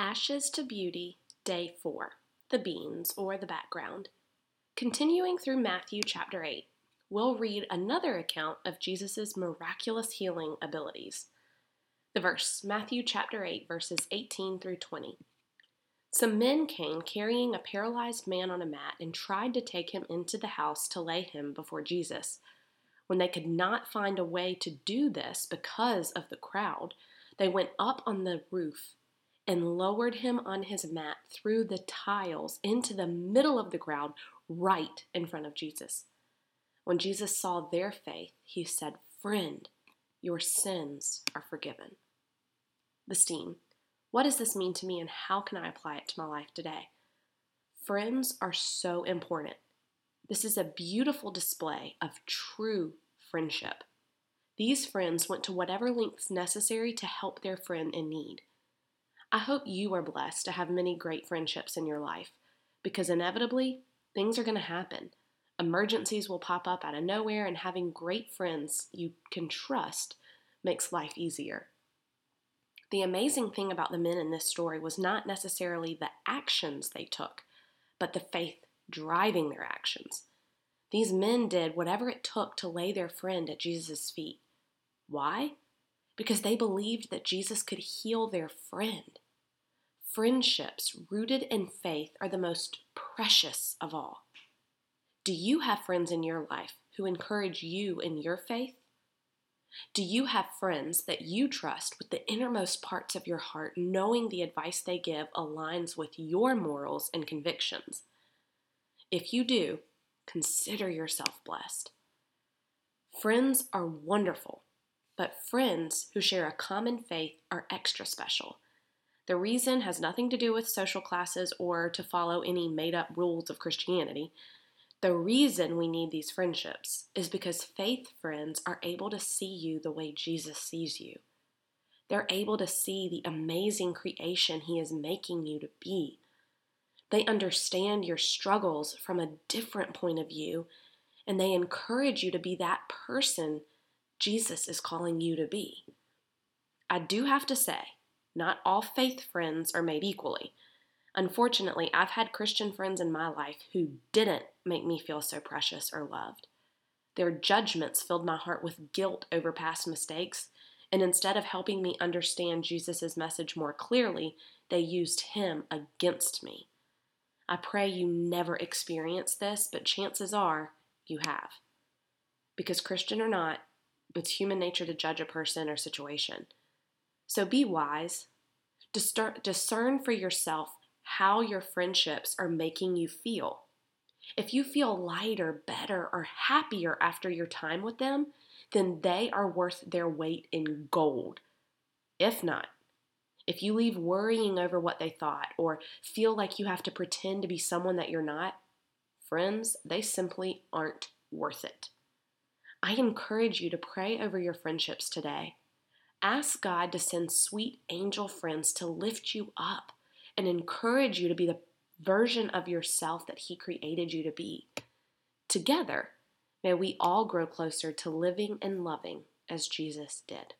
Ashes to Beauty, Day 4 The Beans or the Background. Continuing through Matthew chapter 8, we'll read another account of Jesus' miraculous healing abilities. The verse, Matthew chapter 8, verses 18 through 20. Some men came carrying a paralyzed man on a mat and tried to take him into the house to lay him before Jesus. When they could not find a way to do this because of the crowd, they went up on the roof and lowered him on his mat through the tiles into the middle of the crowd, right in front of Jesus. When Jesus saw their faith, he said, Friend, your sins are forgiven. Steam. What does this mean to me and how can I apply it to my life today? Friends are so important. This is a beautiful display of true friendship. These friends went to whatever lengths necessary to help their friend in need. I hope you are blessed to have many great friendships in your life because inevitably things are going to happen. Emergencies will pop up out of nowhere, and having great friends you can trust makes life easier. The amazing thing about the men in this story was not necessarily the actions they took, but the faith driving their actions. These men did whatever it took to lay their friend at Jesus' feet. Why? Because they believed that Jesus could heal their friend. Friendships rooted in faith are the most precious of all. Do you have friends in your life who encourage you in your faith? Do you have friends that you trust with the innermost parts of your heart, knowing the advice they give aligns with your morals and convictions? If you do, consider yourself blessed. Friends are wonderful but friends who share a common faith are extra special. The reason has nothing to do with social classes or to follow any made up rules of Christianity. The reason we need these friendships is because faith friends are able to see you the way Jesus sees you. They're able to see the amazing creation He is making you to be. They understand your struggles from a different point of view, and they encourage you to be that person Jesus is calling you to be. I do have to say, not all faith friends are made equally. Unfortunately, I've had Christian friends in my life who didn't make me feel so precious or loved. Their judgments filled my heart with guilt over past mistakes, and instead of helping me understand Jesus' message more clearly, they used him against me. I pray you never experience this, but chances are you have. Because, Christian or not, it's human nature to judge a person or situation. So be wise. Discern for yourself how your friendships are making you feel. If you feel lighter, better, or happier after your time with them, then they are worth their weight in gold. If not, if you leave worrying over what they thought or feel like you have to pretend to be someone that you're not, friends, they simply aren't worth it. I encourage you to pray over your friendships today. Ask God to send sweet angel friends to lift you up and encourage you to be the version of yourself that He created you to be. Together, may we all grow closer to living and loving as Jesus did.